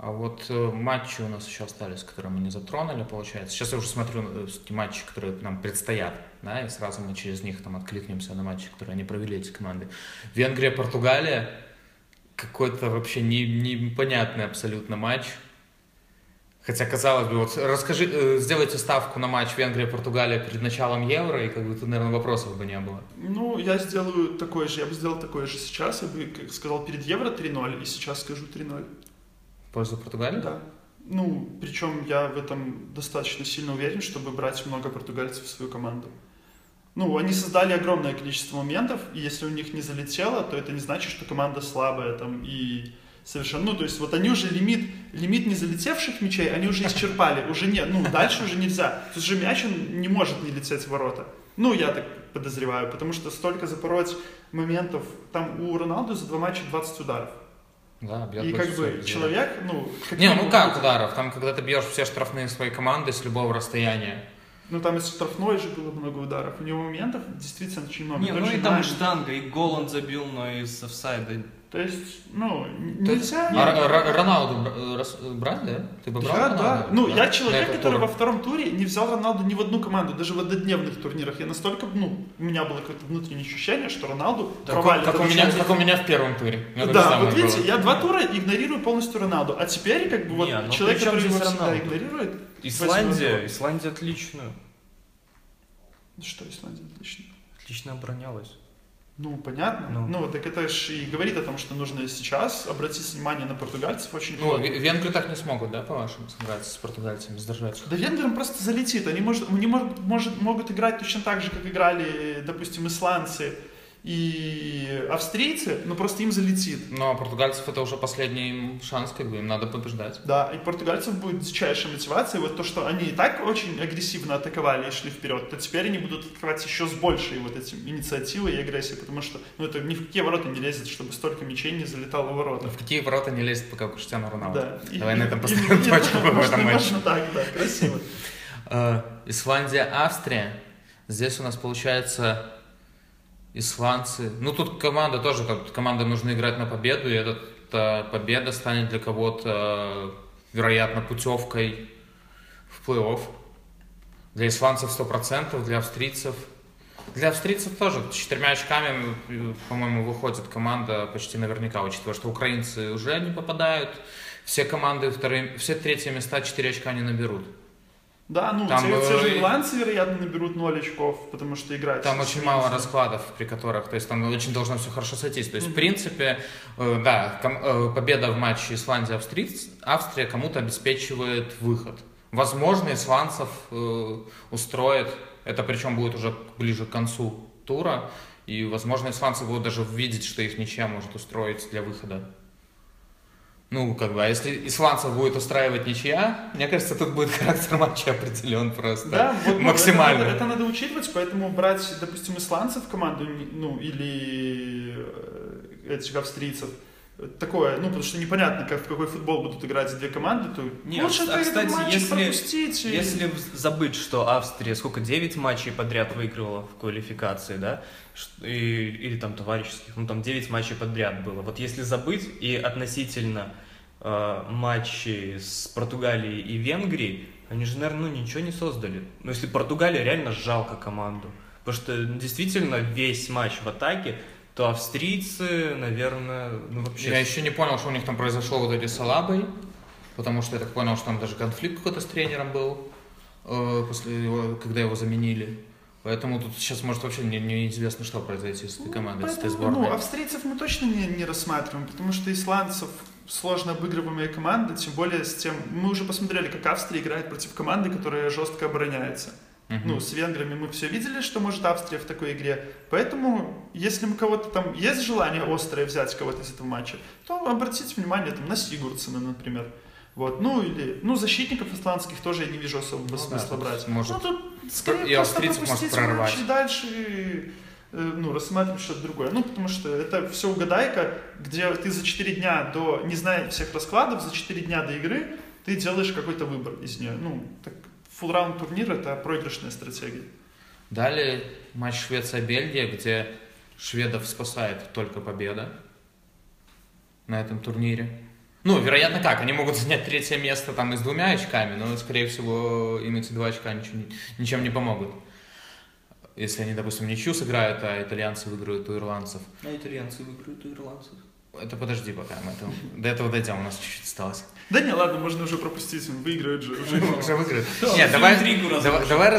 А вот э, матчи у нас еще остались, которые мы не затронули, получается. Сейчас я уже смотрю э, те матчи, которые нам предстоят, да, и сразу мы через них там откликнемся на матчи, которые они провели, эти команды. Венгрия, Португалия, какой-то вообще не, непонятный абсолютно матч. Хотя, казалось бы, вот расскажи, э, сделайте ставку на матч Венгрия-Португалия перед началом Евро, и как бы тут, наверное, вопросов бы не было. Ну, я сделаю такой же, я бы сделал такой же сейчас, я бы сказал перед Евро 3-0, и сейчас скажу 3-0. Пользу Португалии? Да. Ну, причем я в этом достаточно сильно уверен, чтобы брать много португальцев в свою команду. Ну, они создали огромное количество моментов, и если у них не залетело, то это не значит, что команда слабая там и совершенно... Ну, то есть вот они уже лимит, лимит не залетевших мячей, они уже исчерпали, уже нет, ну, дальше уже нельзя. Тут же мяч, он не может не лететь в ворота. Ну, я так подозреваю, потому что столько запороть моментов, там у Роналду за два матча 20 ударов. Да, бьет И как бы везде. человек, ну... Не, ну как будет- ударов? Там, когда ты бьешь все штрафные своей команды с любого расстояния. Ну там из штрафной же было много ударов. У него моментов действительно очень много. Не, Тот ну и там Нани. штанга, и гол он забил, но из офсайда. То есть, ну, н- Ты- нельзя... А Р- Р- Роналду брать, да? Ты бы брал Да, Роналду? да. Ну, я человек, который тур. во втором туре не взял Роналду ни в одну команду, даже в однодневных турнирах. Я настолько, ну, у меня было какое-то внутреннее ощущение, что Роналду Как, провалит как у этот меня, как у меня в первом туре. У Да, вот видите, было. я два тура игнорирую полностью Роналду, а теперь как бы вот Не, ну человек, который его всегда Роналду? игнорирует. Исландия, Исландия отлично, его. Что, Исландия, отлично. отлично оборонялась. Ну, понятно. Ну. Ну, так это же и говорит о том, что нужно сейчас обратить внимание на португальцев очень Ну, плотно. ве- венгры так не смогут, да, по-вашему, сыграть с португальцами, сдержать? Да венграм просто залетит. Они, может, они может, может, могут играть точно так же, как играли, допустим, исландцы и австрийцы, но просто им залетит. Но португальцев это уже последний шанс, как бы, им надо побеждать. Да, и португальцев будет дичайшая мотивация. Вот то, что они и так очень агрессивно атаковали и шли вперед, то теперь они будут открывать еще с большей вот этим инициативой и агрессией, потому что ну, это ни в какие ворота не лезет, чтобы столько мячей не залетало в ворота. В какие ворота не лезет пока Криштиану Роналду? Да. И- Давай на этом и- поставим и- точку в можно- этом матче. Так, да, красиво. Э, Исландия, Австрия. Здесь у нас получается исландцы. Ну, тут команда тоже, как команда нужно играть на победу, и эта э, победа станет для кого-то, э, вероятно, путевкой в плей-офф. Для исландцев 100%, для австрийцев... Для австрийцев тоже с четырьмя очками, э, по-моему, выходит команда почти наверняка, учитывая, что украинцы уже не попадают. Все команды, вторые, все третьи места 4 очка не наберут. Да, ну, Там, те, те же э, ирландцы, вероятно, наберут 0 очков, потому что играть... Там очень мало раскладов, при которых, то есть там очень должно все хорошо сойтись. То есть, в принципе, э, да, ком- э, победа в матче Исландия-Австрия Австрия кому-то обеспечивает выход. Возможно, исландцев э, устроит, это причем будет уже ближе к концу тура, и, возможно, исландцы будут даже видеть, что их ничья может устроить для выхода Ну, как бы, а если исландцев будет устраивать ничья, мне кажется, тут будет характер матча определен просто Да, вот максимально. Это, надо- это надо учитывать, поэтому брать, допустим, исландцев в команду, ну, или э, этих австрийцев, такое, ну, потому что непонятно, как, в какой футбол будут играть две команды, то Не, лучше а, кстати, если- пропустить. и- Если забыть, что Австрия сколько, 9 матчей подряд выигрывала в квалификации, да, и- или там товарищеских, ну там 9 матчей подряд было. Вот если забыть и относительно э, матчей с Португалией и Венгрией, они же, наверное, ну ничего не создали. Но если Португалия реально жалко команду, потому что действительно весь матч в атаке, то австрийцы, наверное, ну вообще... Я еще не понял, что у них там произошло вот эти с Алабой, потому что я так понял, что там даже конфликт какой-то с тренером был, э, после его, когда его заменили. Поэтому тут сейчас может вообще не- неизвестно, что произойти с этой командой, с этой Поэтому, сборной. Ну, австрийцев мы точно не, не рассматриваем, потому что исландцев сложно обыгрываемая команда, тем более с тем... Мы уже посмотрели, как Австрия играет против команды, которая жестко обороняется. Мгм. Ну, с венграми мы все видели, что может Австрия в такой игре. Поэтому, если у кого-то там есть желание острое взять кого-то из этого матча, то обратите внимание там, на Сигурдсена, например. Вот, ну или, ну, защитников исландских тоже я не вижу особого Ну да, смысла тут брать. может ну, тут скорее и просто пропустить матч и дальше э, ну, рассматривать что-то другое. Ну, потому что это все угадайка, где ты за 4 дня до, не зная всех раскладов, за 4 дня до игры ты делаешь какой-то выбор из нее. Ну, так full раунд турнир это проигрышная стратегия. Далее матч Швеция-Бельгия, где шведов спасает только победа на этом турнире. Ну, вероятно, как? Они могут занять третье место там и с двумя очками, но, скорее всего, им эти два очка ничего не- ничем не помогут. Если они, допустим, ничью сыграют, а итальянцы выиграют у ирландцев. А итальянцы выиграют у ирландцев. Это подожди пока, мы это- до этого дойдем, у нас чуть-чуть осталось. Да не, ладно, можно уже пропустить, он выиграет же. Уже. Уже выиграют. Да, Нет, давай, давай, давай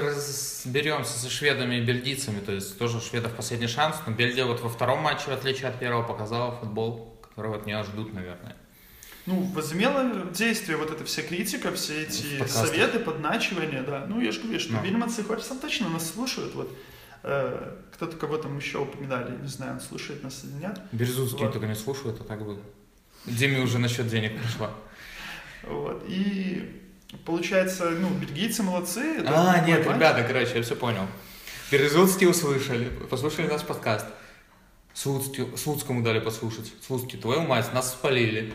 разберемся со шведами и бельгийцами. То есть тоже у шведов последний шанс, но Бельгия вот во втором матче, в отличие от первого, показала футбол, которого от нее ждут, наверное. Ну, возымела действие вот эта вся критика, все эти советы, подначивания, да. Ну, я же говорю, что Ну. Вильманс и Хочсон точно нас слушают. Вот кто-то кого там еще упоминали, не знаю, он слушает нас или нет. Березутский Вот. только не слушают, а так бы. Диме уже насчет денег пришла. Вот. И получается, ну, бельгийцы молодцы. это А, нет, ребята, короче, я все понял. Березутский услышали, послушали наш подкаст. Слуцкий- Слуцкому дали послушать. Слуцкий, твою мать, нас спалили.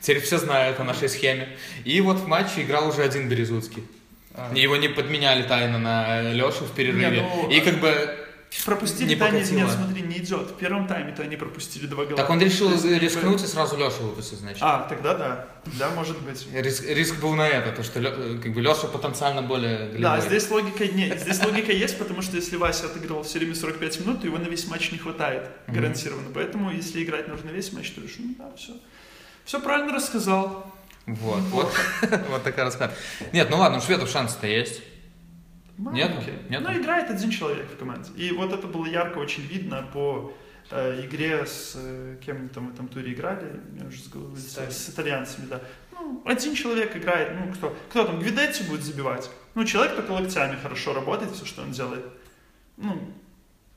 Теперь все знают о нашей схеме. И вот в матче играл уже один Березутский. А, Его не подменяли тайно на Лешу в перерыве. Не, ну, И как бы... Пропустили Не тайм, покатило. нет, смотри, не идет. В первом тайме-то они пропустили два гола. Так он решил есть, рискнуть и сразу Лешу выпустить, значит. А, тогда да. Да, может быть. Риск, риск был на это, то что Лё- как бы Леша потенциально более голевой. Да, здесь логика не, здесь логика есть, потому что если Вася отыгрывал все время 45 минут, то его на весь матч не хватает гарантированно. Поэтому если играть нужно весь матч, то решил, ну да, все. Все правильно рассказал. Вот, вот, вот такая расклад. Нет, ну ладно, у шведов шансы-то есть. Маленький. Нету? Но играет один человек в команде. И вот это было ярко очень видно по э, игре с э, кем они там в этом туре играли, я уже с головы С с итальянцами, да. Ну, один человек играет, ну кто? Кто там, Гвидетти будет забивать? Ну, человек только локтями хорошо работает, все, что он делает. Ну,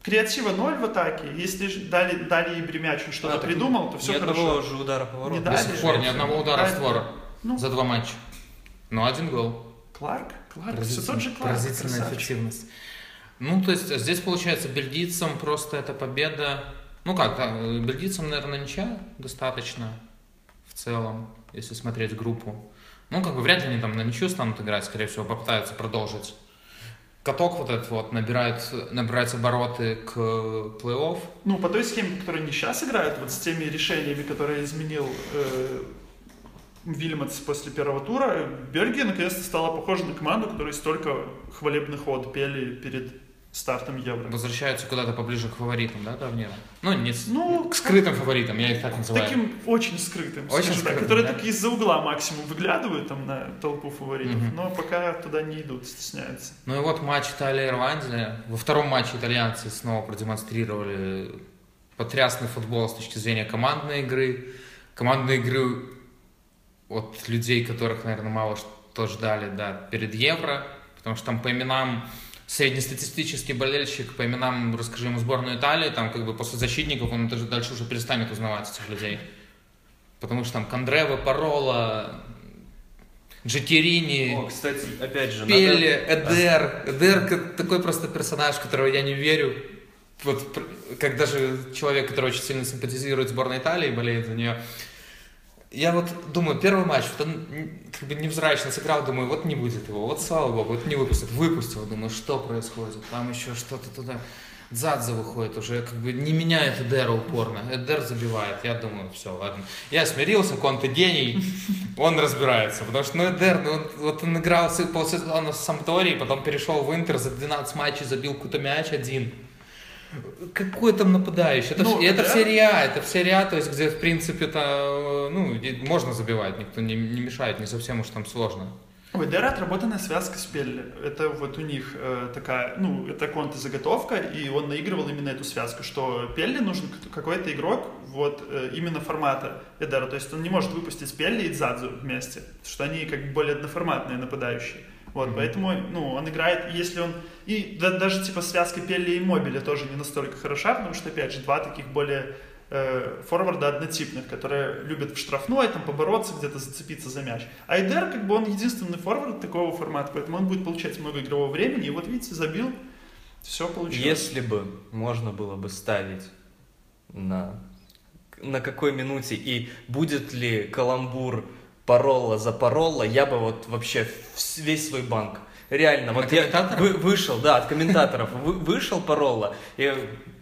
креатива ноль в атаке. Если дали, дали Ибре мяч, он что-то А, придумал, то Ни все одного хорошо. же удара по воротам. До сих пор ни одного удара в створ Ну, за два матча. Но один гол. Кларк, Кларк, все тот же Кларк. Поразительная красавчик. эффективность. Ну, то есть здесь, получается, бельгийцам просто эта победа... Ну как, да, бельгийцам, наверное, ничья достаточно в целом, если смотреть группу. Ну, как бы вряд ли они там на ничью станут играть, скорее всего, попытаются продолжить. Каток вот этот вот набирает, набирать обороты к плей-офф. Ну, по той схеме, по которой они сейчас играют, вот с теми решениями, которые изменил э, Вильмотс после первого тура, Бельгия наконец-то стала похожа на команду, которой столько хвалебных от пели перед стартом Евро. Возвращаются куда-то поближе к фаворитам, да, турнира? Ну, не Ну, к скрытым фаворитам, я их так называю. Таким очень скрытым, Очень скажем так, скрытым, которые да? так из-за угла максимум выглядывают там на толпу фаворитов, Мгм. но пока туда не идут, стесняются. Ну и вот матч Италия-Ирландия. Во втором матче итальянцы снова продемонстрировали потрясный футбол с точки зрения командной игры. Командной игры от людей, которых, наверное, мало что ждали да, перед Евро. Потому что там по именам среднестатистический болельщик, по именам расскажи ему сборную Италии, там как бы после защитников он даже дальше уже перестанет узнавать этих людей. Потому что там Кондрева, Парола, Джетерини, О, кстати, опять же, Пелли, надо- Эдер. Эдер как- такой просто персонаж, которого я не верю. Вот как даже человек, который очень сильно симпатизирует сборной Италии, болеет за нее. Я вот думаю, первый матч, вот он как бы невзрачно сыграл, думаю, вот не будет его, вот слава богу, вот не выпустят, выпустил, думаю, что происходит, там еще что-то туда. Дзадзе выходит уже, как бы не меняет Эдера упорно. Эдер забивает. Я думаю, все, ладно. Я смирился, Конте гений, он разбирается. Потому что, ну, Эдер, ну, он- вот он играл с- полсезона в Самтории, потом перешел в Интер, за 12 матчей забил какой-то мяч один. Какой там нападающий? Это, Ну, вс- это Эдер- в серии А, это в серии А, то есть, где, в принципе-то, ну, и можно забивать, никто не, не мешает, не совсем уж там сложно. У Эдера отработанная связка с Пелли. Это вот у них э, такая, ну, это конта заготовка, и он наигрывал именно эту связку, что Пелли нужен какой-то игрок вот э, именно формата Эдера. То есть он не может выпустить Пелли и Дзадзу вместе, что они как бы более одноформатные нападающие. Вот, Мгм. поэтому, ну, он играет, если он... И да- даже, типа, связка Пелли и Мобиля тоже не настолько хороша, потому что, опять же, два таких более э, форварда однотипных, которые любят в штрафной, там, побороться, где-то зацепиться за мяч. А Айдер, как бы, он единственный форвард такого формата, поэтому он будет получать много игрового времени, и вот, видите, забил, все получилось. Если бы можно было бы ставить на, на какой минуте и будет ли каламбур Паролла за Паролла, я бы вот вообще весь свой банк. Реально, вот я вы- вышел, да, от комментаторов, вы- вышел Паролла, и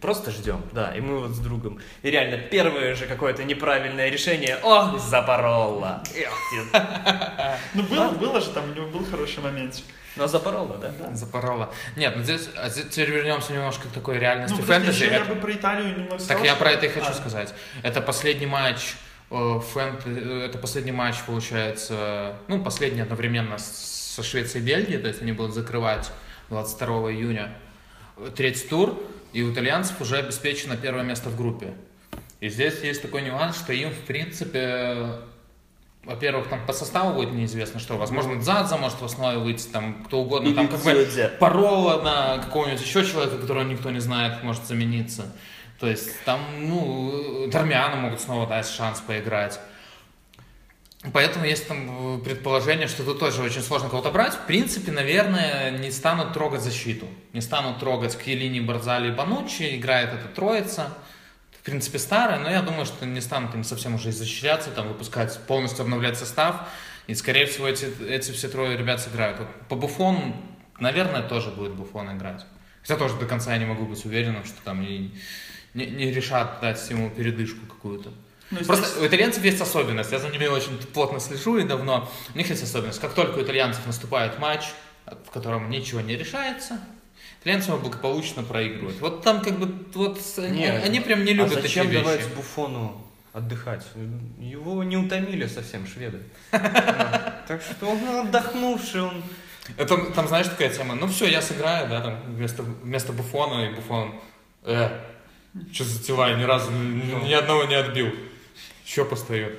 просто ждем, да, и мы вот с другом. И реально, первое же какое-то неправильное решение, о, за Паролла. Ну, было, было же там, у него был хороший моментик. Ну, а за Паролла, да? Запорола. Нет, ну здесь, а здесь теперь вернемся немножко к такой реальности Ну, фэнтези. я Это- бы про Италию немного сказал. Так я что- про это и хочу А, сказать. Это последний матч э, фэнт... э, Это последний матч, получается, ну, последний одновременно со Швецией и Бельгией, то есть они будут закрывать 22 июня третий тур, и у итальянцев уже обеспечено первое место в группе. И здесь есть такой нюанс, что им, в принципе, во-первых, там по составу будет неизвестно что. Возможно, Дзадза может в основе выйти, там кто угодно. Там как бы. Парола на какого-нибудь еще человека, которого никто не знает, может замениться. То есть там, ну, Дармиана могут снова дать шанс поиграть. Поэтому есть там предположение, что тут тоже очень сложно кого-то брать. В принципе, наверное, не станут трогать защиту. Не станут трогать Кьелини, Барзали и Банучи. Играет эта троица. В принципе, старая, но я думаю, что не станут им совсем уже изощряться, там, выпускать, полностью обновлять состав. И, скорее всего, эти, эти все трое ребят сыграют. Вот по Буфону, наверное, тоже будет Буфон играть. Хотя тоже до конца я не могу быть уверенным, что там не, не, не решат дать ему передышку какую-то. ну, здесь- Просто у итальянцев есть особенность, я за ними очень плотно слежу и давно. У них есть особенность, как только у итальянцев наступает матч, в котором ничего не решается, итальянцы его благополучно проигрывают. Вот там как бы, вот они, они прям не любят а зачем такие давать вещи. Буфону отдыхать? Его не утомили совсем шведы. Так что он отдохнувший, он... Это, там, знаешь, такая тема, ну все, я сыграю, да, там, вместо, вместо Буфона, и Буфон, э, что за дела, ни разу ни, одного не отбил. Еще постою.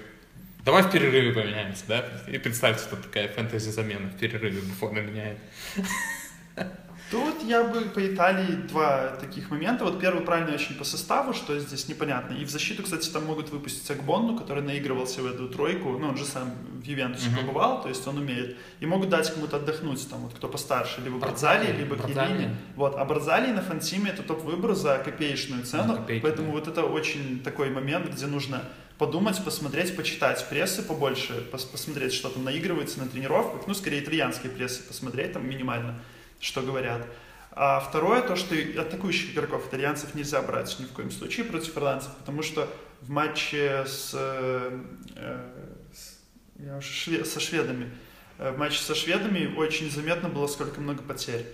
Давай в перерыве поменяемся, да? И представьте, что такая фэнтези-замена в перерыве Буфона меняет. Тут я бы по Италии два таких момента. Вот первый правильный очень по составу, что здесь непонятно. И в защиту, кстати, там могут выпустить Акбонну, который наигрывался в эту тройку. Ну, он же сам в Ювентусе Мгм. побывал, то есть он умеет. И могут дать кому-то отдохнуть, там, вот кто постарше, либо Бардзали, либо. Киелини. Вот. А Бардзали на Фантиме это топ-выбор за копеечную цену. Копейки, поэтому да. вот это очень такой момент, где нужно подумать, посмотреть, почитать прессы побольше, пос- посмотреть, что там наигрывается на тренировках. Ну, скорее, итальянские прессы посмотреть, там минимально, что говорят. А второе, то, что атакующих игроков итальянцев нельзя брать ни в коем случае против ирландцев, потому что в матче с, э, э, с- я уже шве- со шведами, э, в матче со шведами очень заметно было, сколько много потерь.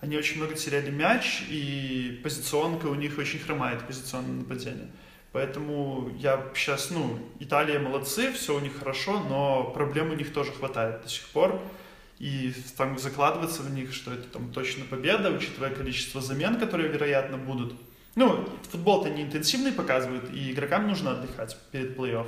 Они очень много теряли мяч, и позиционка у них очень хромает, позиционное нападение. Поэтому я сейчас, ну, Италия молодцы, все у них хорошо, но проблем у них тоже хватает до сих пор. И там закладываться в них, что это там точно победа, учитывая количество замен, которые, вероятно, будут. Ну, футбол-то не интенсивный показывают, и игрокам нужно отдыхать перед плей-офф.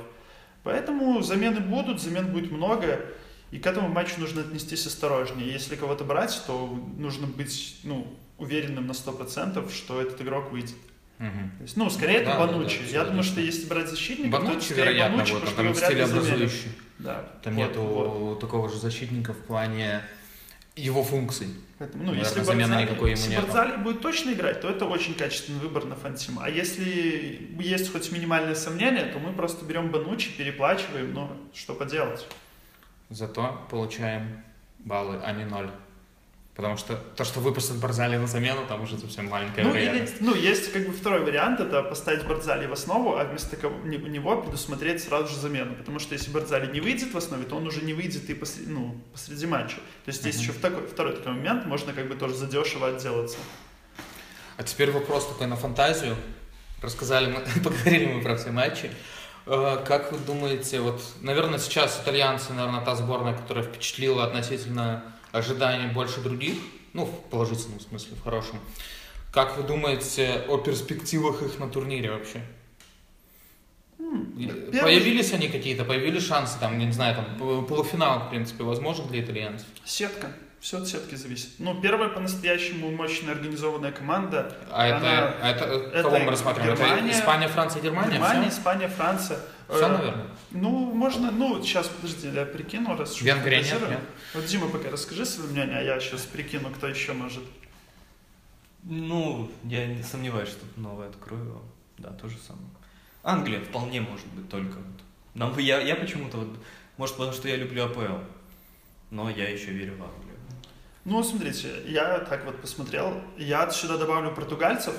Поэтому замены будут, замен будет много, и к этому матчу нужно отнестись осторожнее. Если кого-то брать, то нужно быть ну, уверенным на 100%, что этот игрок выйдет. То есть, ну, скорее это Да, да, да, Банучи. Я думаю, что если брать защитников, то это Банучи, вероятно, Банучи, вот, потому что там его вряд ли заменят. Да. Там Вот, нету вот. такого же защитника в плане его функций. Поэтому, ну, Наверное, если Барзали, никакой ему если нету. Барзали будет точно играть, то это очень качественный выбор на фантима. А если есть хоть минимальное сомнение, то мы просто берем Банучи, переплачиваем, но что поделать. Зато получаем баллы, а не ноль. Потому что то, что выпустят Барзали на замену, там уже совсем маленькая Ну, или, ну, есть как бы второй вариант, это поставить Барзали в основу, а вместо него предусмотреть сразу же замену. Потому что если Барзали не выйдет в основе, то он уже не выйдет и посреди, ну, посреди матча. То есть есть Мгм. еще такой, второй такой момент, можно как бы тоже задешево отделаться. А теперь вопрос такой на фантазию. Рассказали мы, поговорили мы про все матчи. Э, Как вы думаете, вот, наверное, сейчас итальянцы, наверное, та сборная, которая впечатлила относительно ожиданий больше других, ну, в положительном смысле, в хорошем. Как вы думаете о перспективах их на турнире вообще? Первый- Появились они какие-то, появились шансы, там, не знаю, там, полуфинал, в принципе, возможен для итальянцев? Сетка. Все от сетки зависит. Ну, первая по-настоящему мощная организованная команда. А это, Она- а это, это кого мы рассматриваем? Это Германия, Испания, Франция, Германия? Германия, Все? Испания, Франция. Все, Э, наверное. Ну, можно, ну, сейчас, подожди, я прикину, раз уж Венгрия нет, нет? Вот, Дима, пока расскажи свое мнение, а я сейчас прикину, кто еще может. Ну, я не сомневаюсь, что новое открою. Да, то же самое. Англия вполне может быть только. Нам, я, я почему-то вот, может потому что я люблю АПЛ, но я еще верю в Англию. Ну, смотрите, я так вот посмотрел. Я сюда добавлю португальцев,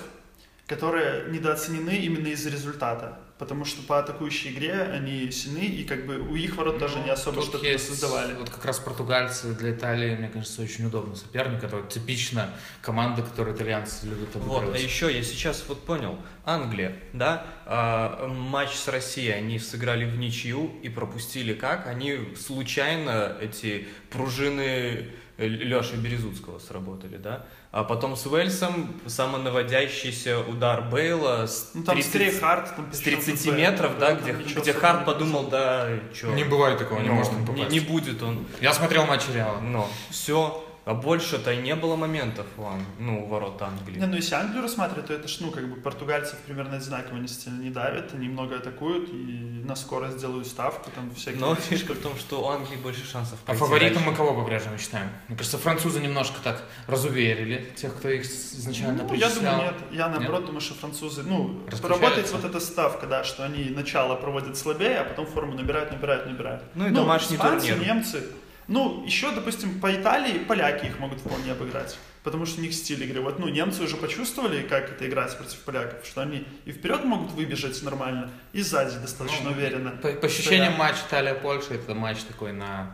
которые недооценены именно из-за результата. Потому что по атакующей игре они сильны, и как бы у их ворот даже не особо Ну, что-то есть создавали. Вот как раз португальцы для Италии, мне кажется, очень удобный соперник. Это вот типично команда, которую итальянцы любят Вот, а обыгрывать. еще я сейчас вот понял, Англия, да, а, матч с Россией они сыграли в ничью и пропустили как? Они случайно эти пружины Леши Березутского сработали, да? А потом с Уэльсом самонаводящийся удар Бейла с Ну, там 30 скорее Харт. Там с причем 30 тут, метров, да, там где, где Харт не подумал, да, что... Не бывает такого, не ну, может он не, попасть. не будет он. Я смотрел матч Реала. Но все, а больше-то и не было моментов Ан- ну, у ворот Англии. Не, ну если Англию рассматривать, то это ж, ну, как бы португальцев примерно одинаково, они сильно не давят, они много атакуют и на скорость делают ставку, там всякие... Но фишка в том, что у Англии больше шансов А фаворитом мы кого по-прежнему считаем? Мне кажется, французы немножко так разуверили тех, кто их изначально Ну, я думаю, нет. Я наоборот думаю, что французы, ну, работает вот эта ставка, да, что они начало проводят слабее, а потом форму набирают, набирают, набирают. Ну и домашний испанцы, турнир. немцы. Ну, еще, допустим, по Италии поляки их могут вполне обыграть. Потому что у них стиль игры. Вот, ну, немцы уже почувствовали, как это играть против поляков, что они и вперед могут выбежать нормально, и сзади достаточно Ну, уверенно. По, по ощущениям Да. матч Италия-Польша это матч такой на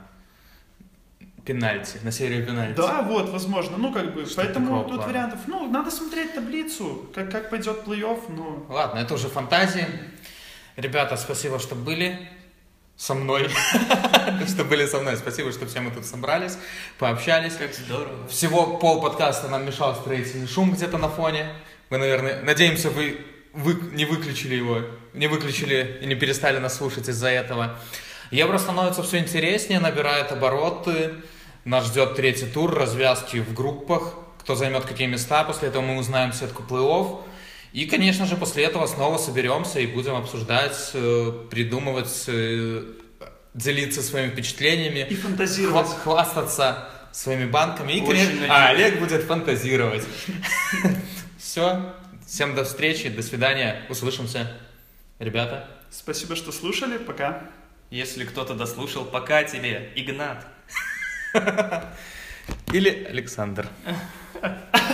пенальти, на серию пенальти. Да, вот, возможно. Ну, как бы, Что поэтому тут плана? вариантов. Ну, надо смотреть таблицу, как, как пойдет плей-офф, ну. Ладно, это уже фантазии. Ребята, спасибо, что были со мной, что были со мной. Спасибо, что все мы тут собрались, пообщались. Как здорово. Всего пол подкаста нам мешал строительный шум где-то на фоне. Мы, наверное, надеемся, вы, вы не выключили его, не выключили и не перестали нас слушать из-за этого. Евро становится все интереснее, набирает обороты. Нас ждет третий тур, развязки в группах, кто займет какие места. После этого мы узнаем сетку плей-офф. И, конечно же, после этого снова соберемся и будем обсуждать, э, придумывать, э, делиться своими впечатлениями И фантазировать. хва- хвастаться своими банками. И, Очень конечно, а Олег будет фантазировать. Все. Всем до встречи, до свидания. Услышимся. Ребята. Спасибо, что слушали. Пока. Если кто-то дослушал, пока тебе, Игнат. Или Александр.